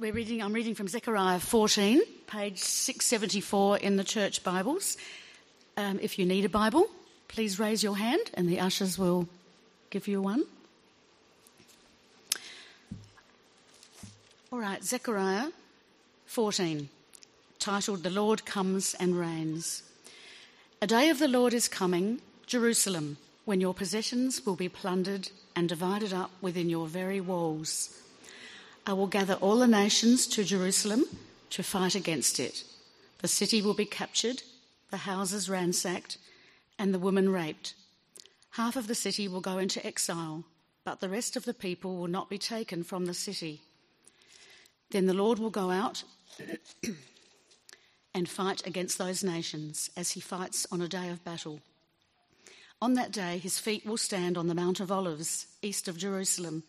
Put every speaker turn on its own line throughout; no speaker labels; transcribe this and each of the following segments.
we're reading, I'm reading from Zechariah 14, page 674 in the church Bibles. Um, if you need a Bible, please raise your hand and the ushers will give you one. All right, Zechariah 14, titled The Lord Comes and Reigns. A day of the Lord is coming, Jerusalem, when your possessions will be plundered and divided up within your very walls. I will gather all the nations to Jerusalem to fight against it. The city will be captured, the houses ransacked, and the women raped. Half of the city will go into exile, but the rest of the people will not be taken from the city. Then the Lord will go out and fight against those nations as he fights on a day of battle. On that day, his feet will stand on the Mount of Olives, east of Jerusalem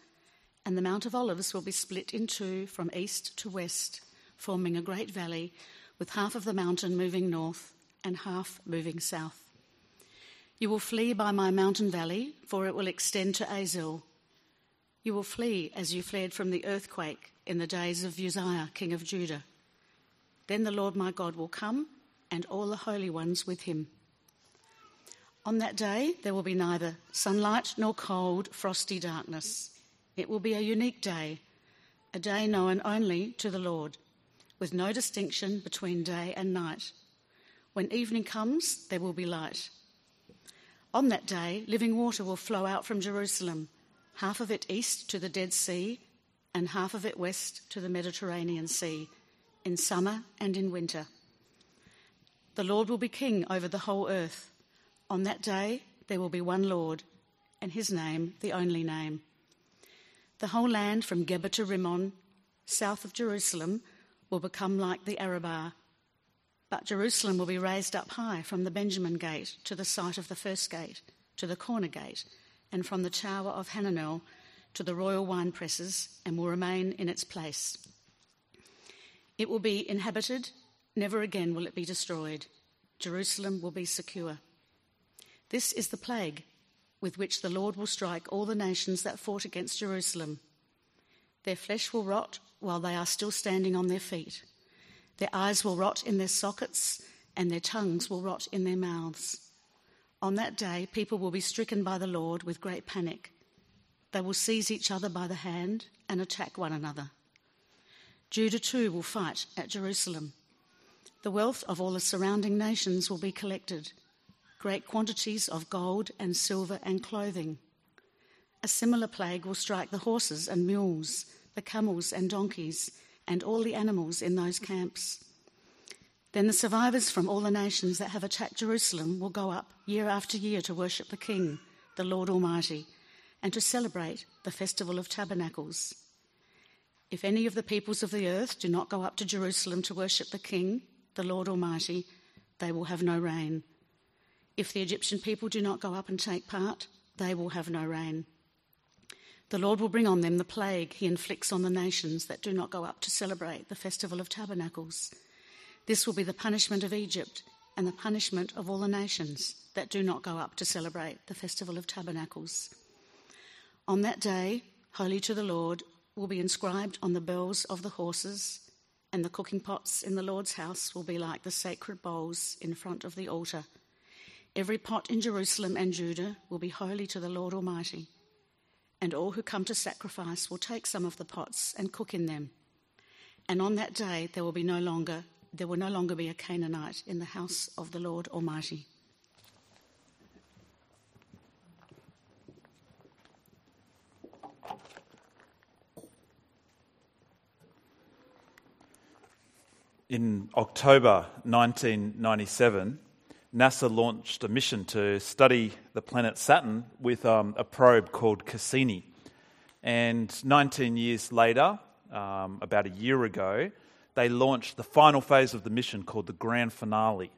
and the Mount of Olives will be split in two from east to west, forming a great valley, with half of the mountain moving north and half moving south. You will flee by my mountain valley, for it will extend to Azal. You will flee as you fled from the earthquake in the days of Uzziah, king of Judah. Then the Lord my God will come, and all the holy ones with him. On that day, there will be neither sunlight nor cold, frosty darkness. It will be a unique day, a day known only to the Lord, with no distinction between day and night. When evening comes, there will be light. On that day, living water will flow out from Jerusalem, half of it east to the Dead Sea, and half of it west to the Mediterranean Sea, in summer and in winter. The Lord will be king over the whole earth. On that day, there will be one Lord, and his name the only name. The whole land from Geba to Rimmon, south of Jerusalem, will become like the Arabah. But Jerusalem will be raised up high from the Benjamin gate to the site of the first gate, to the corner gate, and from the tower of Hananel to the royal wine presses, and will remain in its place. It will be inhabited, never again will it be destroyed. Jerusalem will be secure. This is the plague with which the Lord will strike all the nations that fought against Jerusalem. Their flesh will rot while they are still standing on their feet. Their eyes will rot in their sockets, and their tongues will rot in their mouths. On that day, people will be stricken by the Lord with great panic. They will seize each other by the hand and attack one another. Judah too will fight at Jerusalem. The wealth of all the surrounding nations will be collected great quantities of gold and silver and clothing. A similar plague will strike the horses and mules, the camels and donkeys, and all the animals in those camps. Then the survivors from all the nations that have attacked Jerusalem will go up year after year to worship the King, the Lord Almighty, and to celebrate the Festival of Tabernacles. If any of the peoples of the earth do not go up to Jerusalem to worship the King, the Lord Almighty, they will have no rain. If the Egyptian people do not go up and take part, they will have no rain. The Lord will bring on them the plague he inflicts on the nations that do not go up to celebrate the festival of tabernacles. This will be the punishment of Egypt and the punishment of all the nations that do not go up to celebrate the festival of tabernacles. On that day, holy to the Lord, will be inscribed on the bells of the horses, and the cooking pots in the Lord's house will be like the sacred bowls in front of the altar. Every pot in Jerusalem and Judah will be holy to the Lord Almighty, and all who come to sacrifice will take some of the pots and cook in them. And on that day there will be no longer there will no longer be a Canaanite in the house of the Lord Almighty.
In October 1997, NASA launched a mission to study the planet Saturn with um, a probe called Cassini. And 19 years later, um, about a year ago, they launched the final phase of the mission called the grand finale.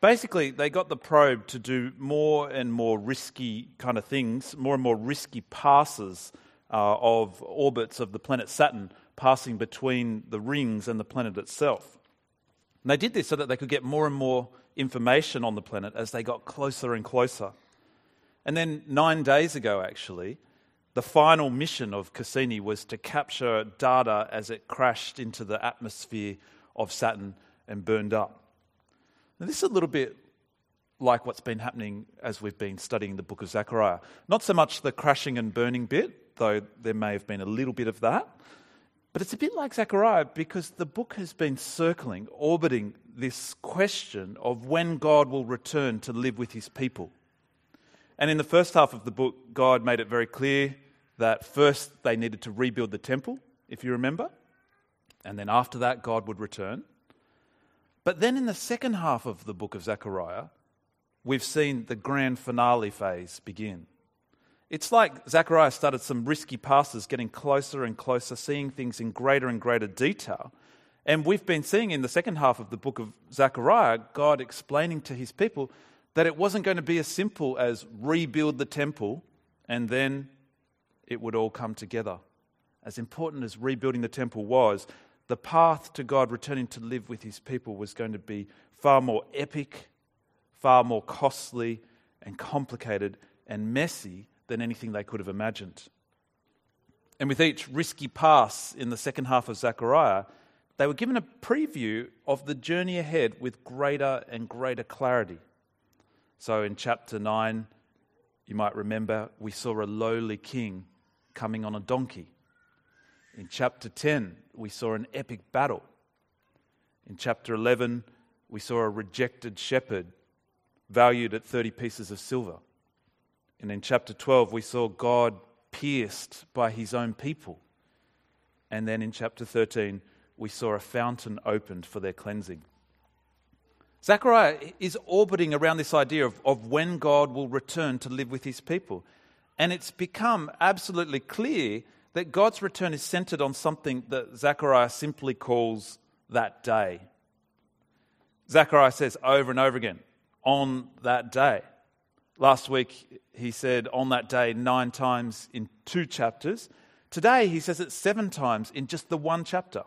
Basically, they got the probe to do more and more risky kind of things, more and more risky passes uh, of orbits of the planet Saturn passing between the rings and the planet itself. And they did this so that they could get more and more information on the planet as they got closer and closer. And then, nine days ago, actually, The final mission of Cassini was to capture data as it crashed into the atmosphere of Saturn and burned up. Now, this is a little bit like what's been happening as we've been studying the book of Zechariah. Not so much the crashing and burning bit, though there may have been a little bit of that, but it's a bit like Zechariah because the book has been circling, orbiting this question of when God will return to live with his people. And in the first half of the book, God made it very clear that first they needed to rebuild the temple, if you remember, and then after that, God would return. But then in the second half of the book of Zechariah, we've seen the grand finale phase begin. It's like Zechariah started some risky passes, getting closer and closer, seeing things in greater and greater detail. And we've been seeing in the second half of the book of Zechariah, God explaining to his people that it wasn't going to be as simple as rebuild the temple and then it would all come together. As important as rebuilding the temple was, the path to God returning to live with his people was going to be far more epic, far more costly and complicated and messy than anything they could have imagined. And with each risky pass in the second half of Zechariah, they were given a preview of the journey ahead with greater and greater clarity. So in chapter 9, you might remember, we saw a lowly king coming on a donkey. In chapter 10, we saw an epic battle. In chapter 11, we saw a rejected shepherd valued at 30 pieces of silver. And in chapter 12, we saw God pierced by his own people. And then in chapter 13, we saw a fountain opened for their cleansing. Zechariah is orbiting around this idea of, of when God will return to live with his people. And it's become absolutely clear that God's return is centered on something that Zechariah simply calls that day. Zechariah says over and over again, on that day. Last week, he said on that day nine times in two chapters. Today, he says it seven times in just the one chapter.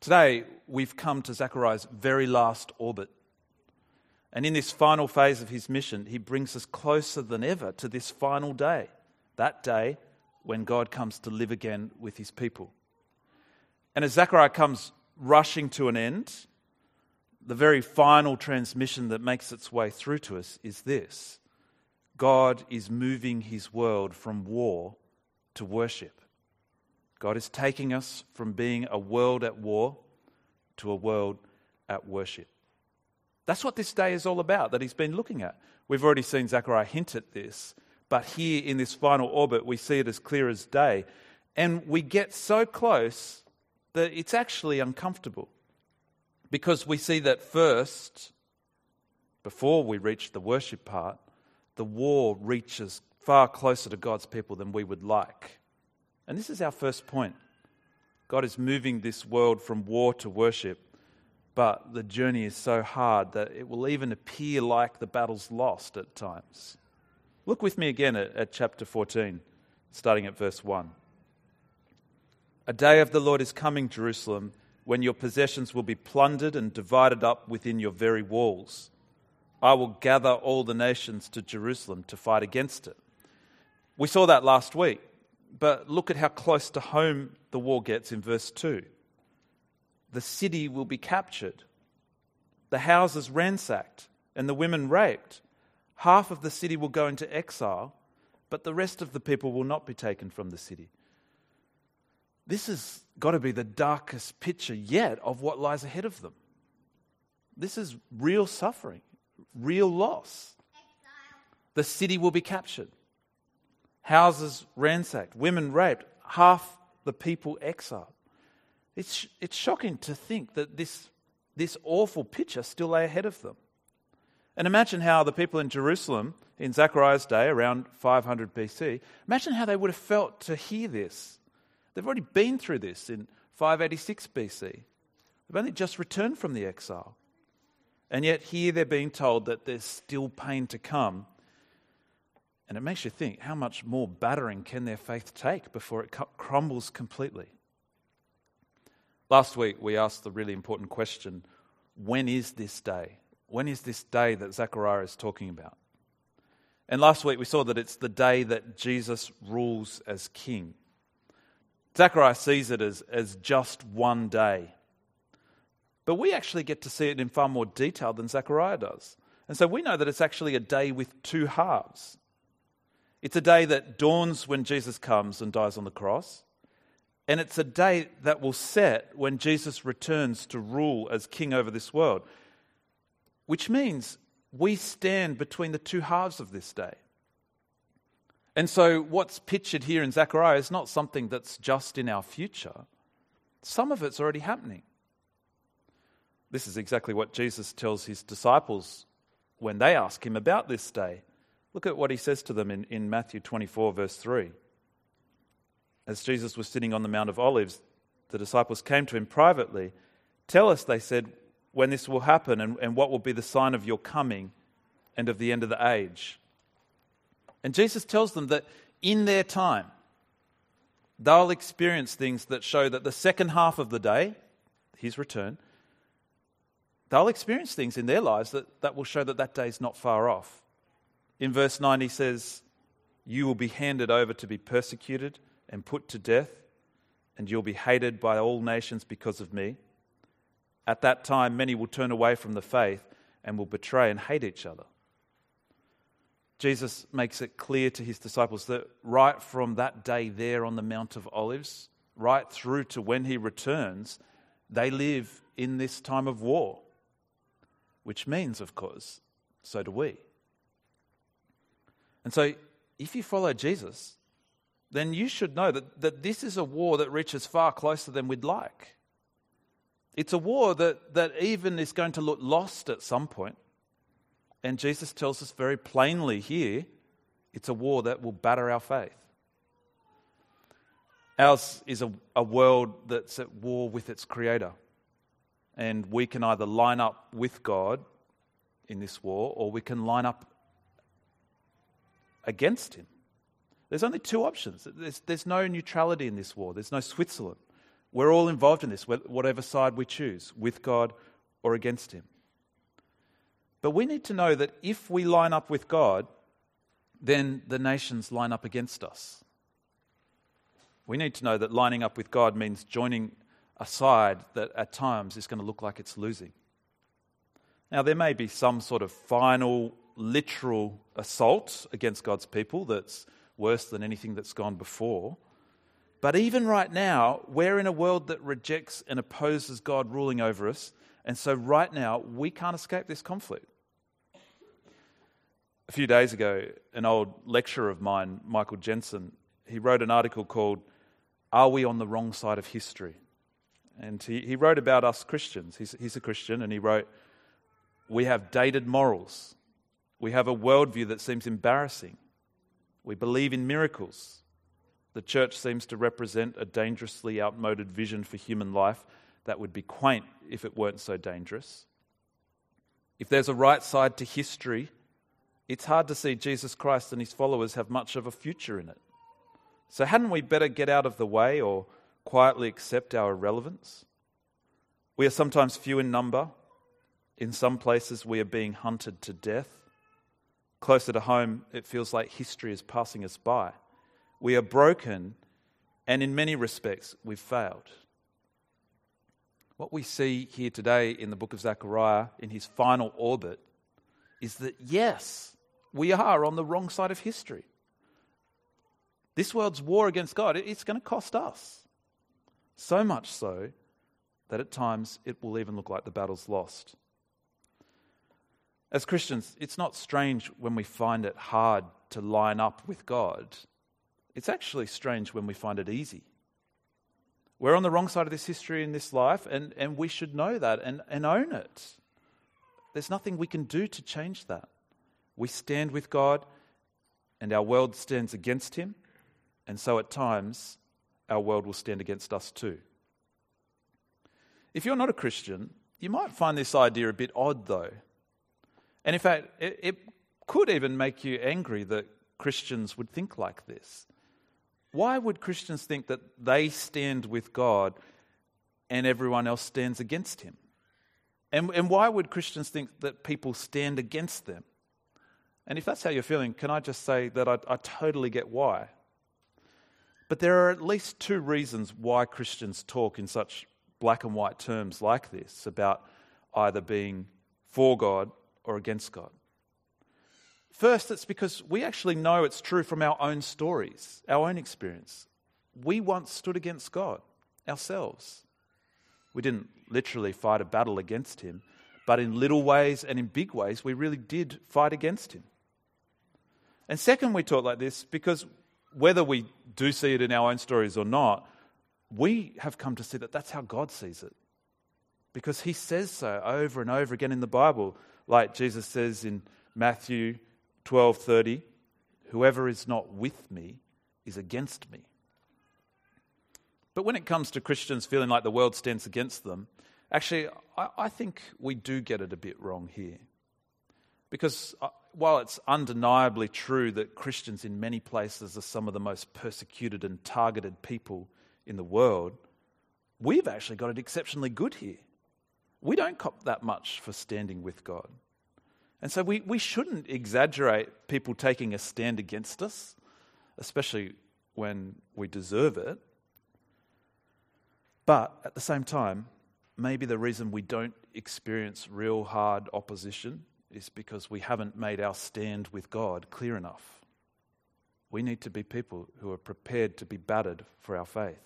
Today, we've come to Zechariah's very last orbit. And in this final phase of his mission, he brings us closer than ever to this final day, that day when God comes to live again with his people. And as Zechariah comes rushing to an end, the very final transmission that makes its way through to us is this God is moving his world from war to worship. God is taking us from being a world at war to a world at worship. That's what this day is all about, that he's been looking at. We've already seen Zechariah hint at this, but here in this final orbit, we see it as clear as day. And we get so close that it's actually uncomfortable. Because we see that first, before we reach the worship part, the war reaches far closer to God's people than we would like. And this is our first point. God is moving this world from war to worship, but the journey is so hard that it will even appear like the battle's lost at times. Look with me again at, at chapter 14, starting at verse 1. A day of the Lord is coming, Jerusalem, when your possessions will be plundered and divided up within your very walls. I will gather all the nations to Jerusalem to fight against it. We saw that last week. But look at how close to home the war gets in verse 2. The city will be captured, the houses ransacked, and the women raped. Half of the city will go into exile, but the rest of the people will not be taken from the city. This has got to be the darkest picture yet of what lies ahead of them. This is real suffering, real loss. The city will be captured houses ransacked, women raped, half the people exiled. It's, it's shocking to think that this, this awful picture still lay ahead of them. And imagine how the people in Jerusalem in Zechariah's day, around 500 BC, imagine how they would have felt to hear this. They've already been through this in 586 BC. They've only just returned from the exile. And yet, here they're being told that there's still pain to come and it makes you think how much more battering can their faith take before it crumbles completely? Last week, we asked the really important question when is this day? When is this day that Zechariah is talking about? And last week we saw that it's the day that Jesus rules as king. Zechariah sees it as, as just one day. But we actually get to see it in far more detail than Zechariah does. And so we know that it's actually a day with two halves. It's a day that dawns when Jesus comes and dies on the cross. And it's a day that will set when Jesus returns to rule as king over this world, which means we stand between the two halves of this day. And so, what's pictured here in Zechariah is not something that's just in our future, some of it's already happening. This is exactly what Jesus tells his disciples when they ask him about this day. Look at what he says to them in, in Matthew 24, verse 3. As Jesus was sitting on the Mount of Olives, the disciples came to him privately. Tell us, they said, when this will happen and, and what will be the sign of your coming and of the end of the age. And Jesus tells them that in their time, they'll experience things that show that the second half of the day, his return, they'll experience things in their lives that, that will show that that day is not far off. In verse 9, he says, You will be handed over to be persecuted and put to death, and you'll be hated by all nations because of me. At that time, many will turn away from the faith and will betray and hate each other. Jesus makes it clear to his disciples that right from that day there on the Mount of Olives, right through to when he returns, they live in this time of war. Which means, of course, so do we. And so, if you follow Jesus, then you should know that, that this is a war that reaches far closer than we'd like. It's a war that, that even is going to look lost at some point. And Jesus tells us very plainly here it's a war that will batter our faith. Ours is a, a world that's at war with its creator. And we can either line up with God in this war or we can line up against him. There's only two options. There's, there's no neutrality in this war, there's no Switzerland. We're all involved in this, whatever side we choose, with God or against him. But we need to know that if we line up with God, then the nations line up against us. We need to know that lining up with God means joining a side that at times is going to look like it's losing. Now, there may be some sort of final, literal assault against God's people that's worse than anything that's gone before. But even right now, we're in a world that rejects and opposes God ruling over us. And so, right now, we can't escape this conflict. A few days ago, an old lecturer of mine, Michael Jensen, he wrote an article called Are We on the Wrong Side of History? And he, he wrote about us Christians. He's, he's a Christian, and he wrote, We have dated morals. We have a worldview that seems embarrassing. We believe in miracles. The church seems to represent a dangerously outmoded vision for human life that would be quaint if it weren't so dangerous. If there's a right side to history, it's hard to see Jesus Christ and his followers have much of a future in it. So, hadn't we better get out of the way or quietly accept our irrelevance? We are sometimes few in number. In some places, we are being hunted to death. Closer to home, it feels like history is passing us by. We are broken, and in many respects, we've failed. What we see here today in the book of Zechariah, in his final orbit, is that yes, we are on the wrong side of history. This world's war against God, it's going to cost us. So much so that at times it will even look like the battle's lost. As Christians, it's not strange when we find it hard to line up with God. It's actually strange when we find it easy. We're on the wrong side of this history in this life, and, and we should know that and, and own it. There's nothing we can do to change that. We stand with God, and our world stands against Him, and so at times, our world will stand against us too. If you're not a Christian, you might find this idea a bit odd, though. And in fact, it, it could even make you angry that Christians would think like this. Why would Christians think that they stand with God and everyone else stands against him? And, and why would Christians think that people stand against them? And if that's how you're feeling, can I just say that I, I totally get why? But there are at least two reasons why Christians talk in such black and white terms like this about either being for God or against God. First, it's because we actually know it's true from our own stories, our own experience. We once stood against God ourselves. We didn't literally fight a battle against Him, but in little ways and in big ways, we really did fight against Him. And second, we talk like this because whether we do see it in our own stories or not, we have come to see that that's how God sees it. Because He says so over and over again in the Bible, like Jesus says in Matthew 12:30, whoever is not with me is against me. But when it comes to Christians feeling like the world stands against them, actually, I, I think we do get it a bit wrong here. Because uh, while it's undeniably true that Christians in many places are some of the most persecuted and targeted people in the world, we've actually got it exceptionally good here. We don't cop that much for standing with God. And so we, we shouldn't exaggerate people taking a stand against us, especially when we deserve it. But at the same time, maybe the reason we don't experience real hard opposition is because we haven't made our stand with God clear enough. We need to be people who are prepared to be battered for our faith.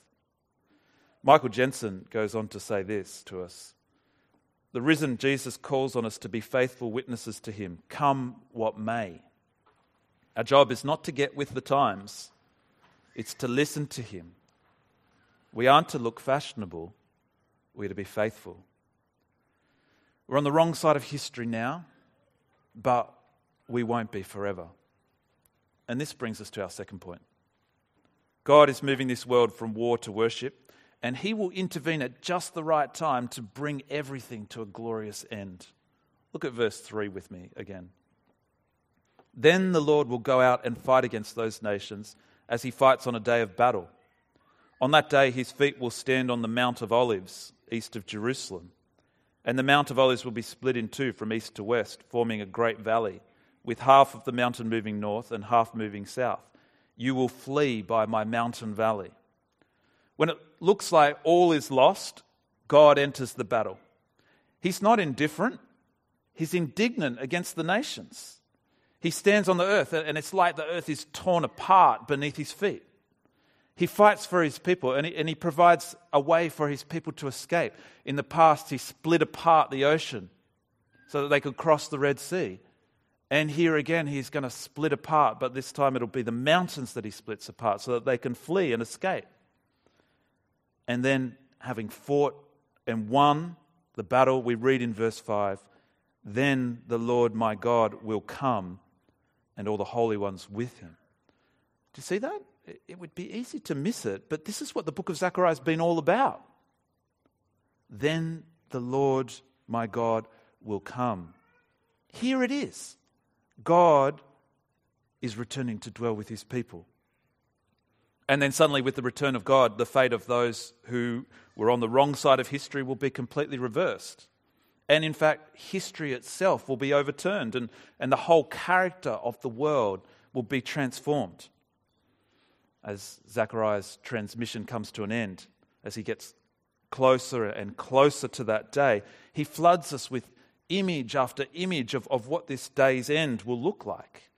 Michael Jensen goes on to say this to us the risen Jesus calls on us to be faithful witnesses to him, come what may. Our job is not to get with the times, it's to listen to him. We aren't to look fashionable, we're to be faithful. We're on the wrong side of history now, but we won't be forever. And this brings us to our second point. God is moving this world from war to worship and he will intervene at just the right time to bring everything to a glorious end. Look at verse 3 with me again. Then the Lord will go out and fight against those nations as he fights on a day of battle. On that day, his feet will stand on the Mount of Olives, east of Jerusalem. And the Mount of Olives will be split in two from east to west, forming a great valley, with half of the mountain moving north and half moving south. You will flee by my mountain valley. When it looks like all is lost, God enters the battle. He's not indifferent, he's indignant against the nations. He stands on the earth, and it's like the earth is torn apart beneath his feet. He fights for his people and he, and he provides a way for his people to escape. In the past, he split apart the ocean so that they could cross the Red Sea. And here again, he's going to split apart, but this time it'll be the mountains that he splits apart so that they can flee and escape. And then, having fought and won the battle, we read in verse 5 Then the Lord my God will come, and all the holy ones with him. Do you see that? It would be easy to miss it, but this is what the book of Zechariah has been all about. Then the Lord my God will come. Here it is. God is returning to dwell with his people. And then suddenly, with the return of God, the fate of those who were on the wrong side of history will be completely reversed. And in fact, history itself will be overturned, and, and the whole character of the world will be transformed. As Zechariah's transmission comes to an end, as he gets closer and closer to that day, he floods us with image after image of, of what this day's end will look like.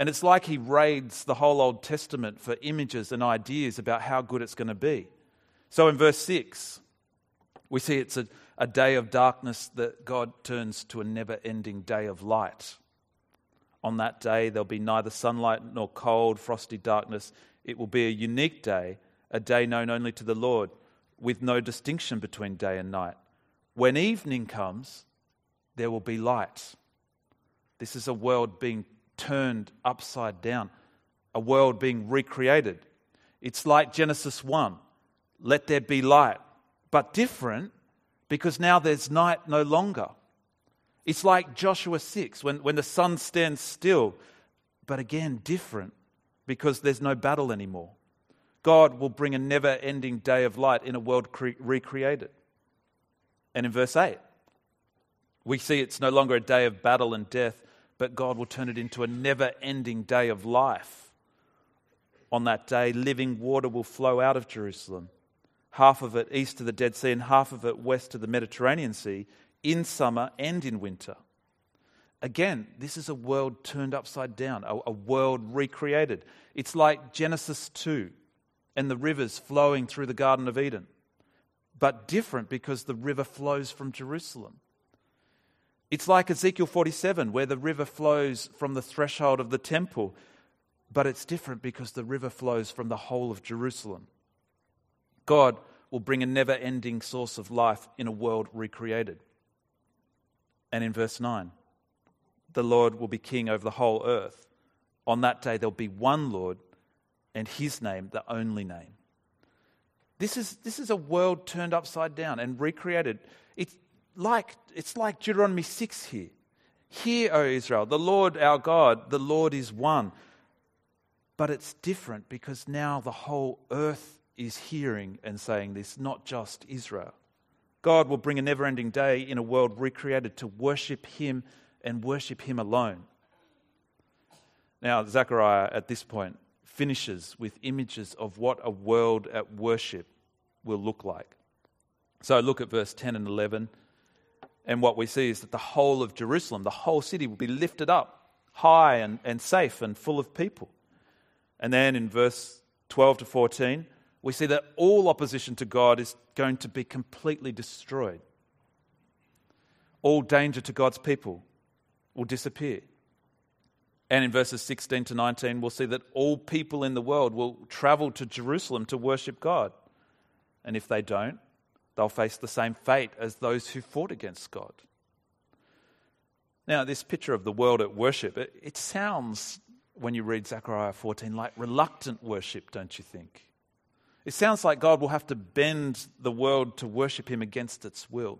And it's like he raids the whole Old Testament for images and ideas about how good it's going to be. So in verse 6, we see it's a, a day of darkness that God turns to a never ending day of light. On that day, there'll be neither sunlight nor cold, frosty darkness. It will be a unique day, a day known only to the Lord, with no distinction between day and night. When evening comes, there will be light. This is a world being turned upside down, a world being recreated. It's like Genesis 1 let there be light, but different because now there's night no longer. It's like Joshua 6 when, when the sun stands still, but again different because there's no battle anymore. God will bring a never ending day of light in a world cre- recreated. And in verse 8, we see it's no longer a day of battle and death, but God will turn it into a never ending day of life. On that day, living water will flow out of Jerusalem, half of it east of the Dead Sea and half of it west of the Mediterranean Sea, in summer and in winter. Again, this is a world turned upside down, a, a world recreated. It's like Genesis 2 and the rivers flowing through the Garden of Eden, but different because the river flows from Jerusalem. It's like Ezekiel 47, where the river flows from the threshold of the temple, but it's different because the river flows from the whole of Jerusalem. God will bring a never ending source of life in a world recreated. And in verse 9, the Lord will be king over the whole earth. On that day, there'll be one Lord and his name, the only name. This is, this is a world turned upside down and recreated. Like, it's like Deuteronomy 6 here. Hear, O Israel, the Lord our God, the Lord is one. But it's different because now the whole earth is hearing and saying this, not just Israel. God will bring a never ending day in a world recreated to worship Him and worship Him alone. Now, Zechariah at this point finishes with images of what a world at worship will look like. So look at verse 10 and 11. And what we see is that the whole of Jerusalem, the whole city, will be lifted up high and, and safe and full of people. And then in verse 12 to 14, we see that all opposition to God is going to be completely destroyed. All danger to God's people will disappear. And in verses 16 to 19, we'll see that all people in the world will travel to Jerusalem to worship God. And if they don't, they'll face the same fate as those who fought against God. Now, this picture of the world at worship, it, it sounds, when you read Zechariah 14, like reluctant worship, don't you think? It sounds like God will have to bend the world to worship Him against its will.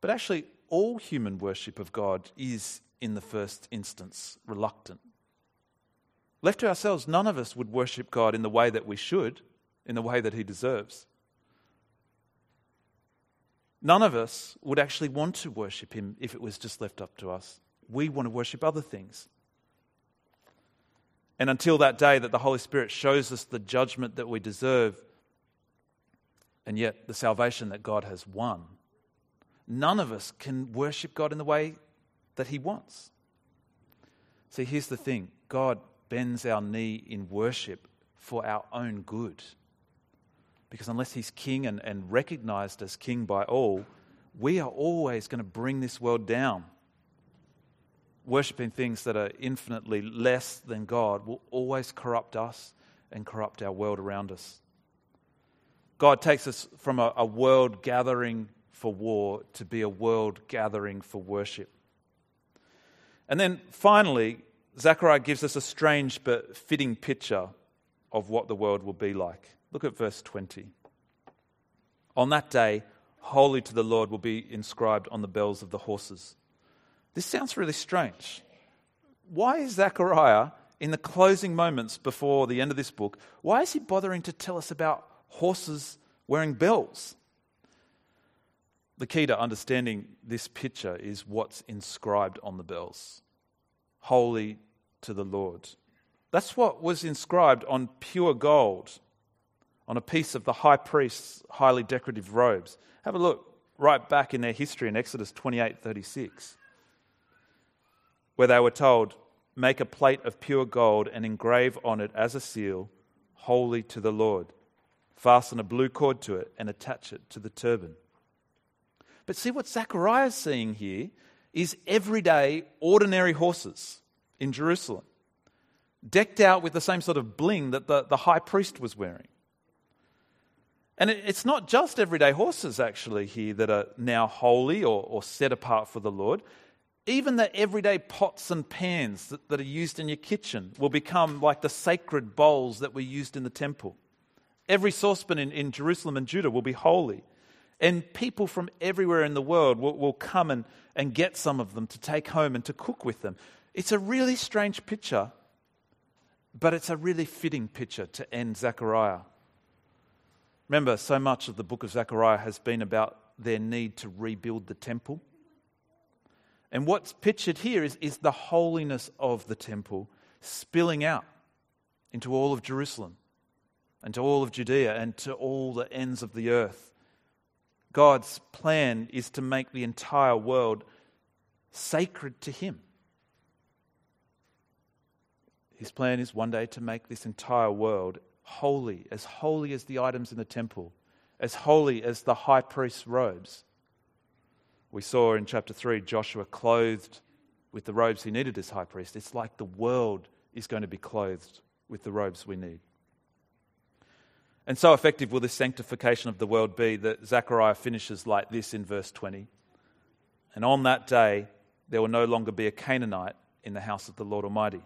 But actually, all human worship of God is in the first instance, reluctant. Left to ourselves, none of us would worship God in the way that we should, in the way that He deserves. None of us would actually want to worship Him if it was just left up to us. We want to worship other things. And until that day that the Holy Spirit shows us the judgment that we deserve, and yet the salvation that God has won, none of us can worship God in the way that He wants. See, here's the thing God bends our knee in worship for our own good. Because unless He's King and, and recognized as King by all, we are always going to bring this world down. Worshipping things that are infinitely less than God will always corrupt us and corrupt our world around us. God takes us from a, a world gathering for war to be a world gathering for worship. And then finally, Zechariah gives us a strange but fitting picture of what the world will be like. Look at verse 20. On that day, holy to the Lord will be inscribed on the bells of the horses. This sounds really strange. Why is Zechariah, in the closing moments before the end of this book, why is he bothering to tell us about horses wearing bells? The key to understanding this picture is what's inscribed on the bells Holy to the Lord. That's what was inscribed on pure gold on a piece of the high priest's highly decorative robes. Have a look right back in their history in Exodus 28 36, where they were told, Make a plate of pure gold and engrave on it as a seal, Holy to the Lord. Fasten a blue cord to it and attach it to the turban. But see what Zechariah is seeing here is everyday, ordinary horses in Jerusalem, decked out with the same sort of bling that the, the high priest was wearing. And it's not just everyday horses, actually, here that are now holy or, or set apart for the Lord. Even the everyday pots and pans that, that are used in your kitchen will become like the sacred bowls that were used in the temple. Every saucepan in, in Jerusalem and Judah will be holy. And people from everywhere in the world will, will come and, and get some of them to take home and to cook with them. It's a really strange picture, but it's a really fitting picture to end Zechariah. Remember, so much of the book of Zechariah has been about their need to rebuild the temple. And what's pictured here is, is the holiness of the temple spilling out into all of Jerusalem and to all of Judea and to all the ends of the earth. God's plan is to make the entire world sacred to Him. His plan is one day to make this entire world holy, as holy as the items in the temple, as holy as the high priest's robes. We saw in chapter 3 Joshua clothed with the robes he needed as high priest. It's like the world is going to be clothed with the robes we need. And so effective will this sanctification of the world be that Zechariah finishes like this in verse 20. And on that day, there will no longer be a Canaanite in the house of the Lord Almighty.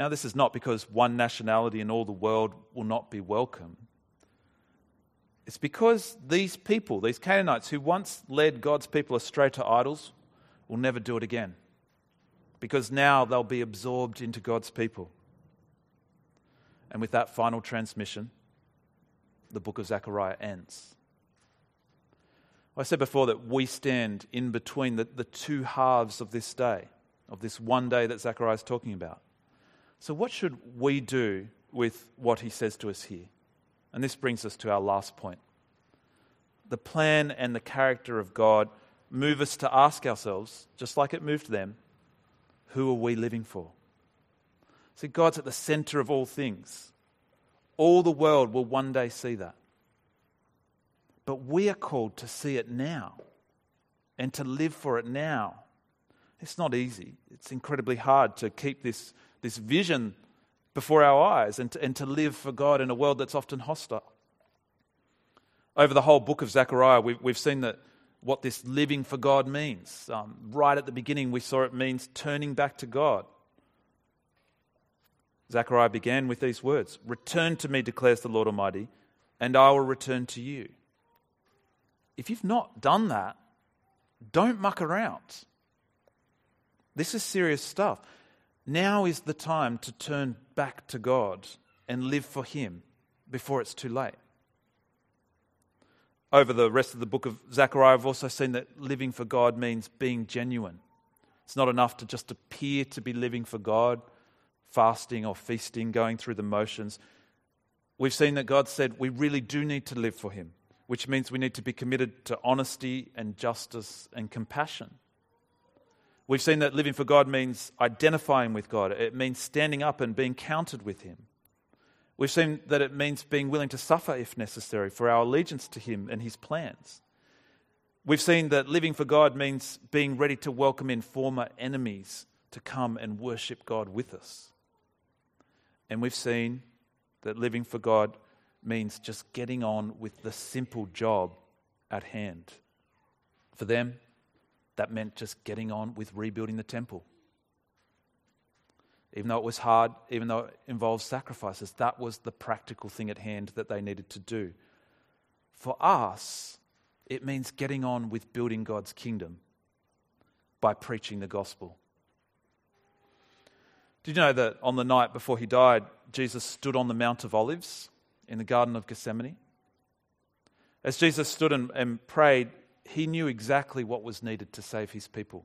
Now, this is not because one nationality in all the world will not be welcome. It's because these people, these Canaanites who once led God's people astray to idols, will never do it again. Because now they'll be absorbed into God's people. And with that final transmission, the book of Zechariah ends. I said before that we stand in between the, the two halves of this day, of this one day that Zechariah is talking about. So, what should we do with what he says to us here? And this brings us to our last point. The plan and the character of God move us to ask ourselves, just like it moved them, who are we living for? See, God's at the center of all things. All the world will one day see that. But we are called to see it now and to live for it now. It's not easy. It's incredibly hard to keep this, this vision before our eyes and to, and to live for God in a world that's often hostile. Over the whole book of Zechariah, we've, we've seen that what this living for God means. Um, right at the beginning, we saw it means turning back to God. Zechariah began with these words Return to me, declares the Lord Almighty, and I will return to you. If you've not done that, don't muck around. This is serious stuff. Now is the time to turn back to God and live for Him before it's too late. Over the rest of the book of Zechariah, I've also seen that living for God means being genuine. It's not enough to just appear to be living for God, fasting or feasting, going through the motions. We've seen that God said we really do need to live for Him, which means we need to be committed to honesty and justice and compassion. We've seen that living for God means identifying with God, it means standing up and being counted with Him. We've seen that it means being willing to suffer if necessary for our allegiance to Him and His plans. We've seen that living for God means being ready to welcome in former enemies to come and worship God with us. And we've seen that living for God means just getting on with the simple job at hand. For them, that meant just getting on with rebuilding the temple. Even though it was hard, even though it involved sacrifices, that was the practical thing at hand that they needed to do. For us, it means getting on with building God's kingdom by preaching the gospel. Did you know that on the night before he died, Jesus stood on the Mount of Olives in the Garden of Gethsemane? As Jesus stood and, and prayed, he knew exactly what was needed to save his people.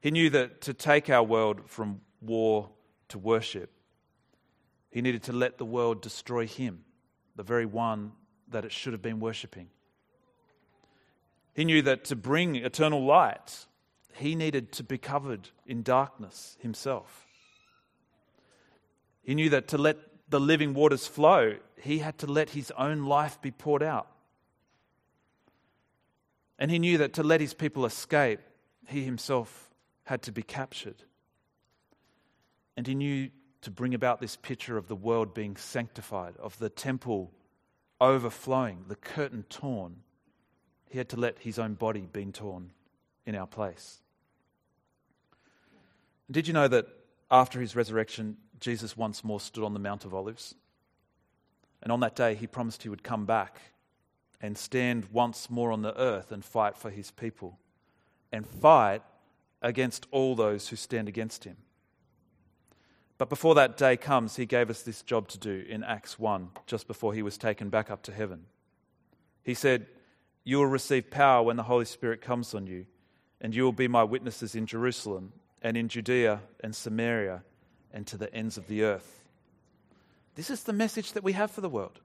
He knew that to take our world from war to worship, he needed to let the world destroy him, the very one that it should have been worshipping. He knew that to bring eternal light, he needed to be covered in darkness himself. He knew that to let the living waters flow, he had to let his own life be poured out. And he knew that to let his people escape, he himself had to be captured. And he knew to bring about this picture of the world being sanctified, of the temple overflowing, the curtain torn. He had to let his own body be torn in our place. Did you know that after his resurrection, Jesus once more stood on the Mount of Olives? And on that day, he promised he would come back and stand once more on the earth and fight for his people and fight against all those who stand against him. But before that day comes, he gave us this job to do in Acts 1, just before he was taken back up to heaven. He said, You will receive power when the Holy Spirit comes on you, and you will be my witnesses in Jerusalem and in Judea and Samaria and to the ends of the earth. This is the message that we have for the world.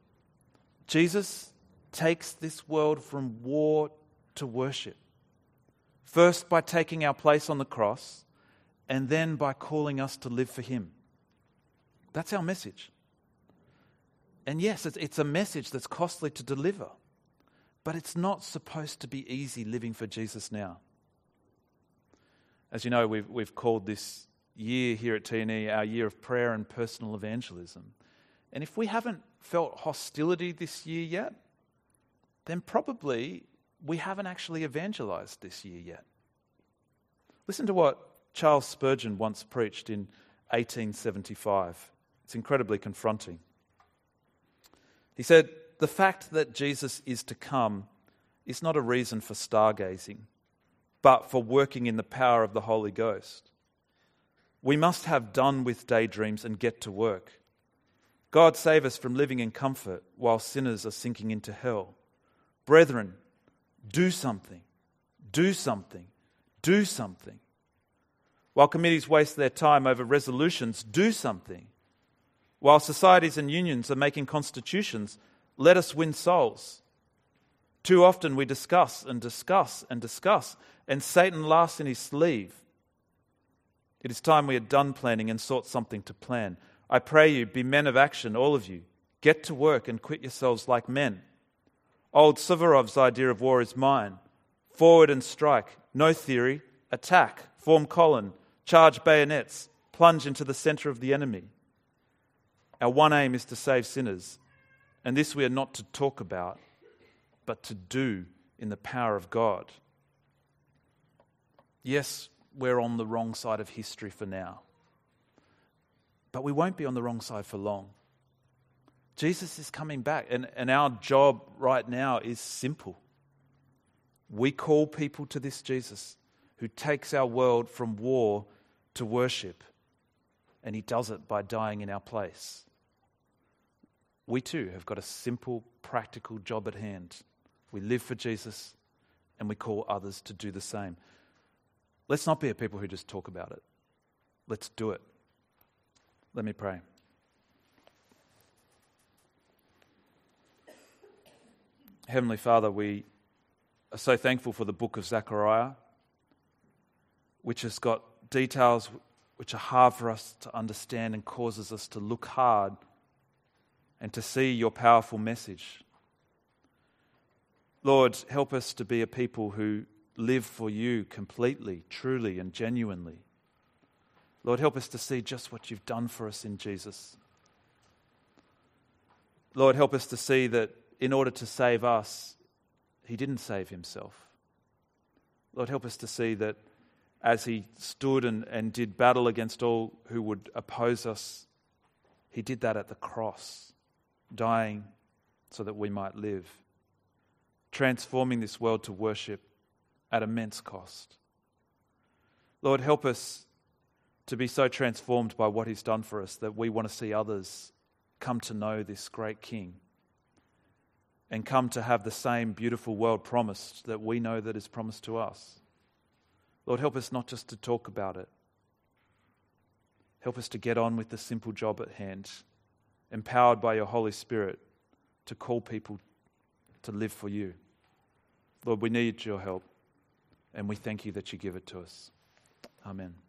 Jesus takes this world from war to worship. First, by taking our place on the cross, and then by calling us to live for Him. That's our message. And yes, it's, a message that's costly to deliver, but it's not supposed to be easy living for Jesus now. As you know, we've, we've called this year here at TNE our year of prayer and personal evangelism. And if we haven't felt hostility this year yet, then probably we haven't actually evangelized this year yet. Listen to what Charles Spurgeon once preached in 1875. It's incredibly confronting. He said, The fact that Jesus is to come is not a reason for stargazing, but for working in the power of the Holy Ghost. We must have done with daydreams and get to work. God save us from living in comfort while sinners are sinking into hell. Brethren, do something, do something, do something. While committees waste their time over resolutions, do something. While societies and unions are making constitutions, let us win souls. Too often we discuss and discuss and discuss, and Satan laughs in his sleeve. It is time we had done planning and sought something to plan. I pray you, be men of action, all of you. Get to work and quit yourselves like men. Old Suvorov's idea of war is mine. Forward and strike. No theory. Attack. Form column. Charge bayonets. Plunge into the center of the enemy. Our one aim is to save sinners. And this we are not to talk about, but to do in the power of God. Yes, we're on the wrong side of history for now, but we won't be on the wrong side for long. Jesus is coming back, and, and our job right now is simple. We call people to this Jesus who takes our world from war to worship, and he does it by dying in our place. We too have got a simple, practical job at hand. We live for Jesus, and we call others to do the same. Let's not be a people who just talk about it. Let's do it. Let me pray. Heavenly Father, we are so thankful for the book of Zechariah, which has got details which are hard for us to understand and causes us to look hard and to see your powerful message. Lord, help us to be a people who live for you completely, truly, and genuinely. Lord, help us to see just what you've done for us in Jesus. Lord, help us to see that in order to save us, he didn't save himself. Lord, help us to see that as he stood and, and did battle against all who would oppose us, he did that at the cross, dying so that we might live, transforming this world to worship at immense cost. Lord, help us to be so transformed by what he's done for us that we want to see others come to know this great King and come to have the same beautiful world promised that we know that is promised to us. Lord, help us not just to talk about it. Help us to get on with the simple job at hand, empowered by your Holy Spirit to call people to live for you. Lord, we need your help, and we thank you that you give it to us. Amen.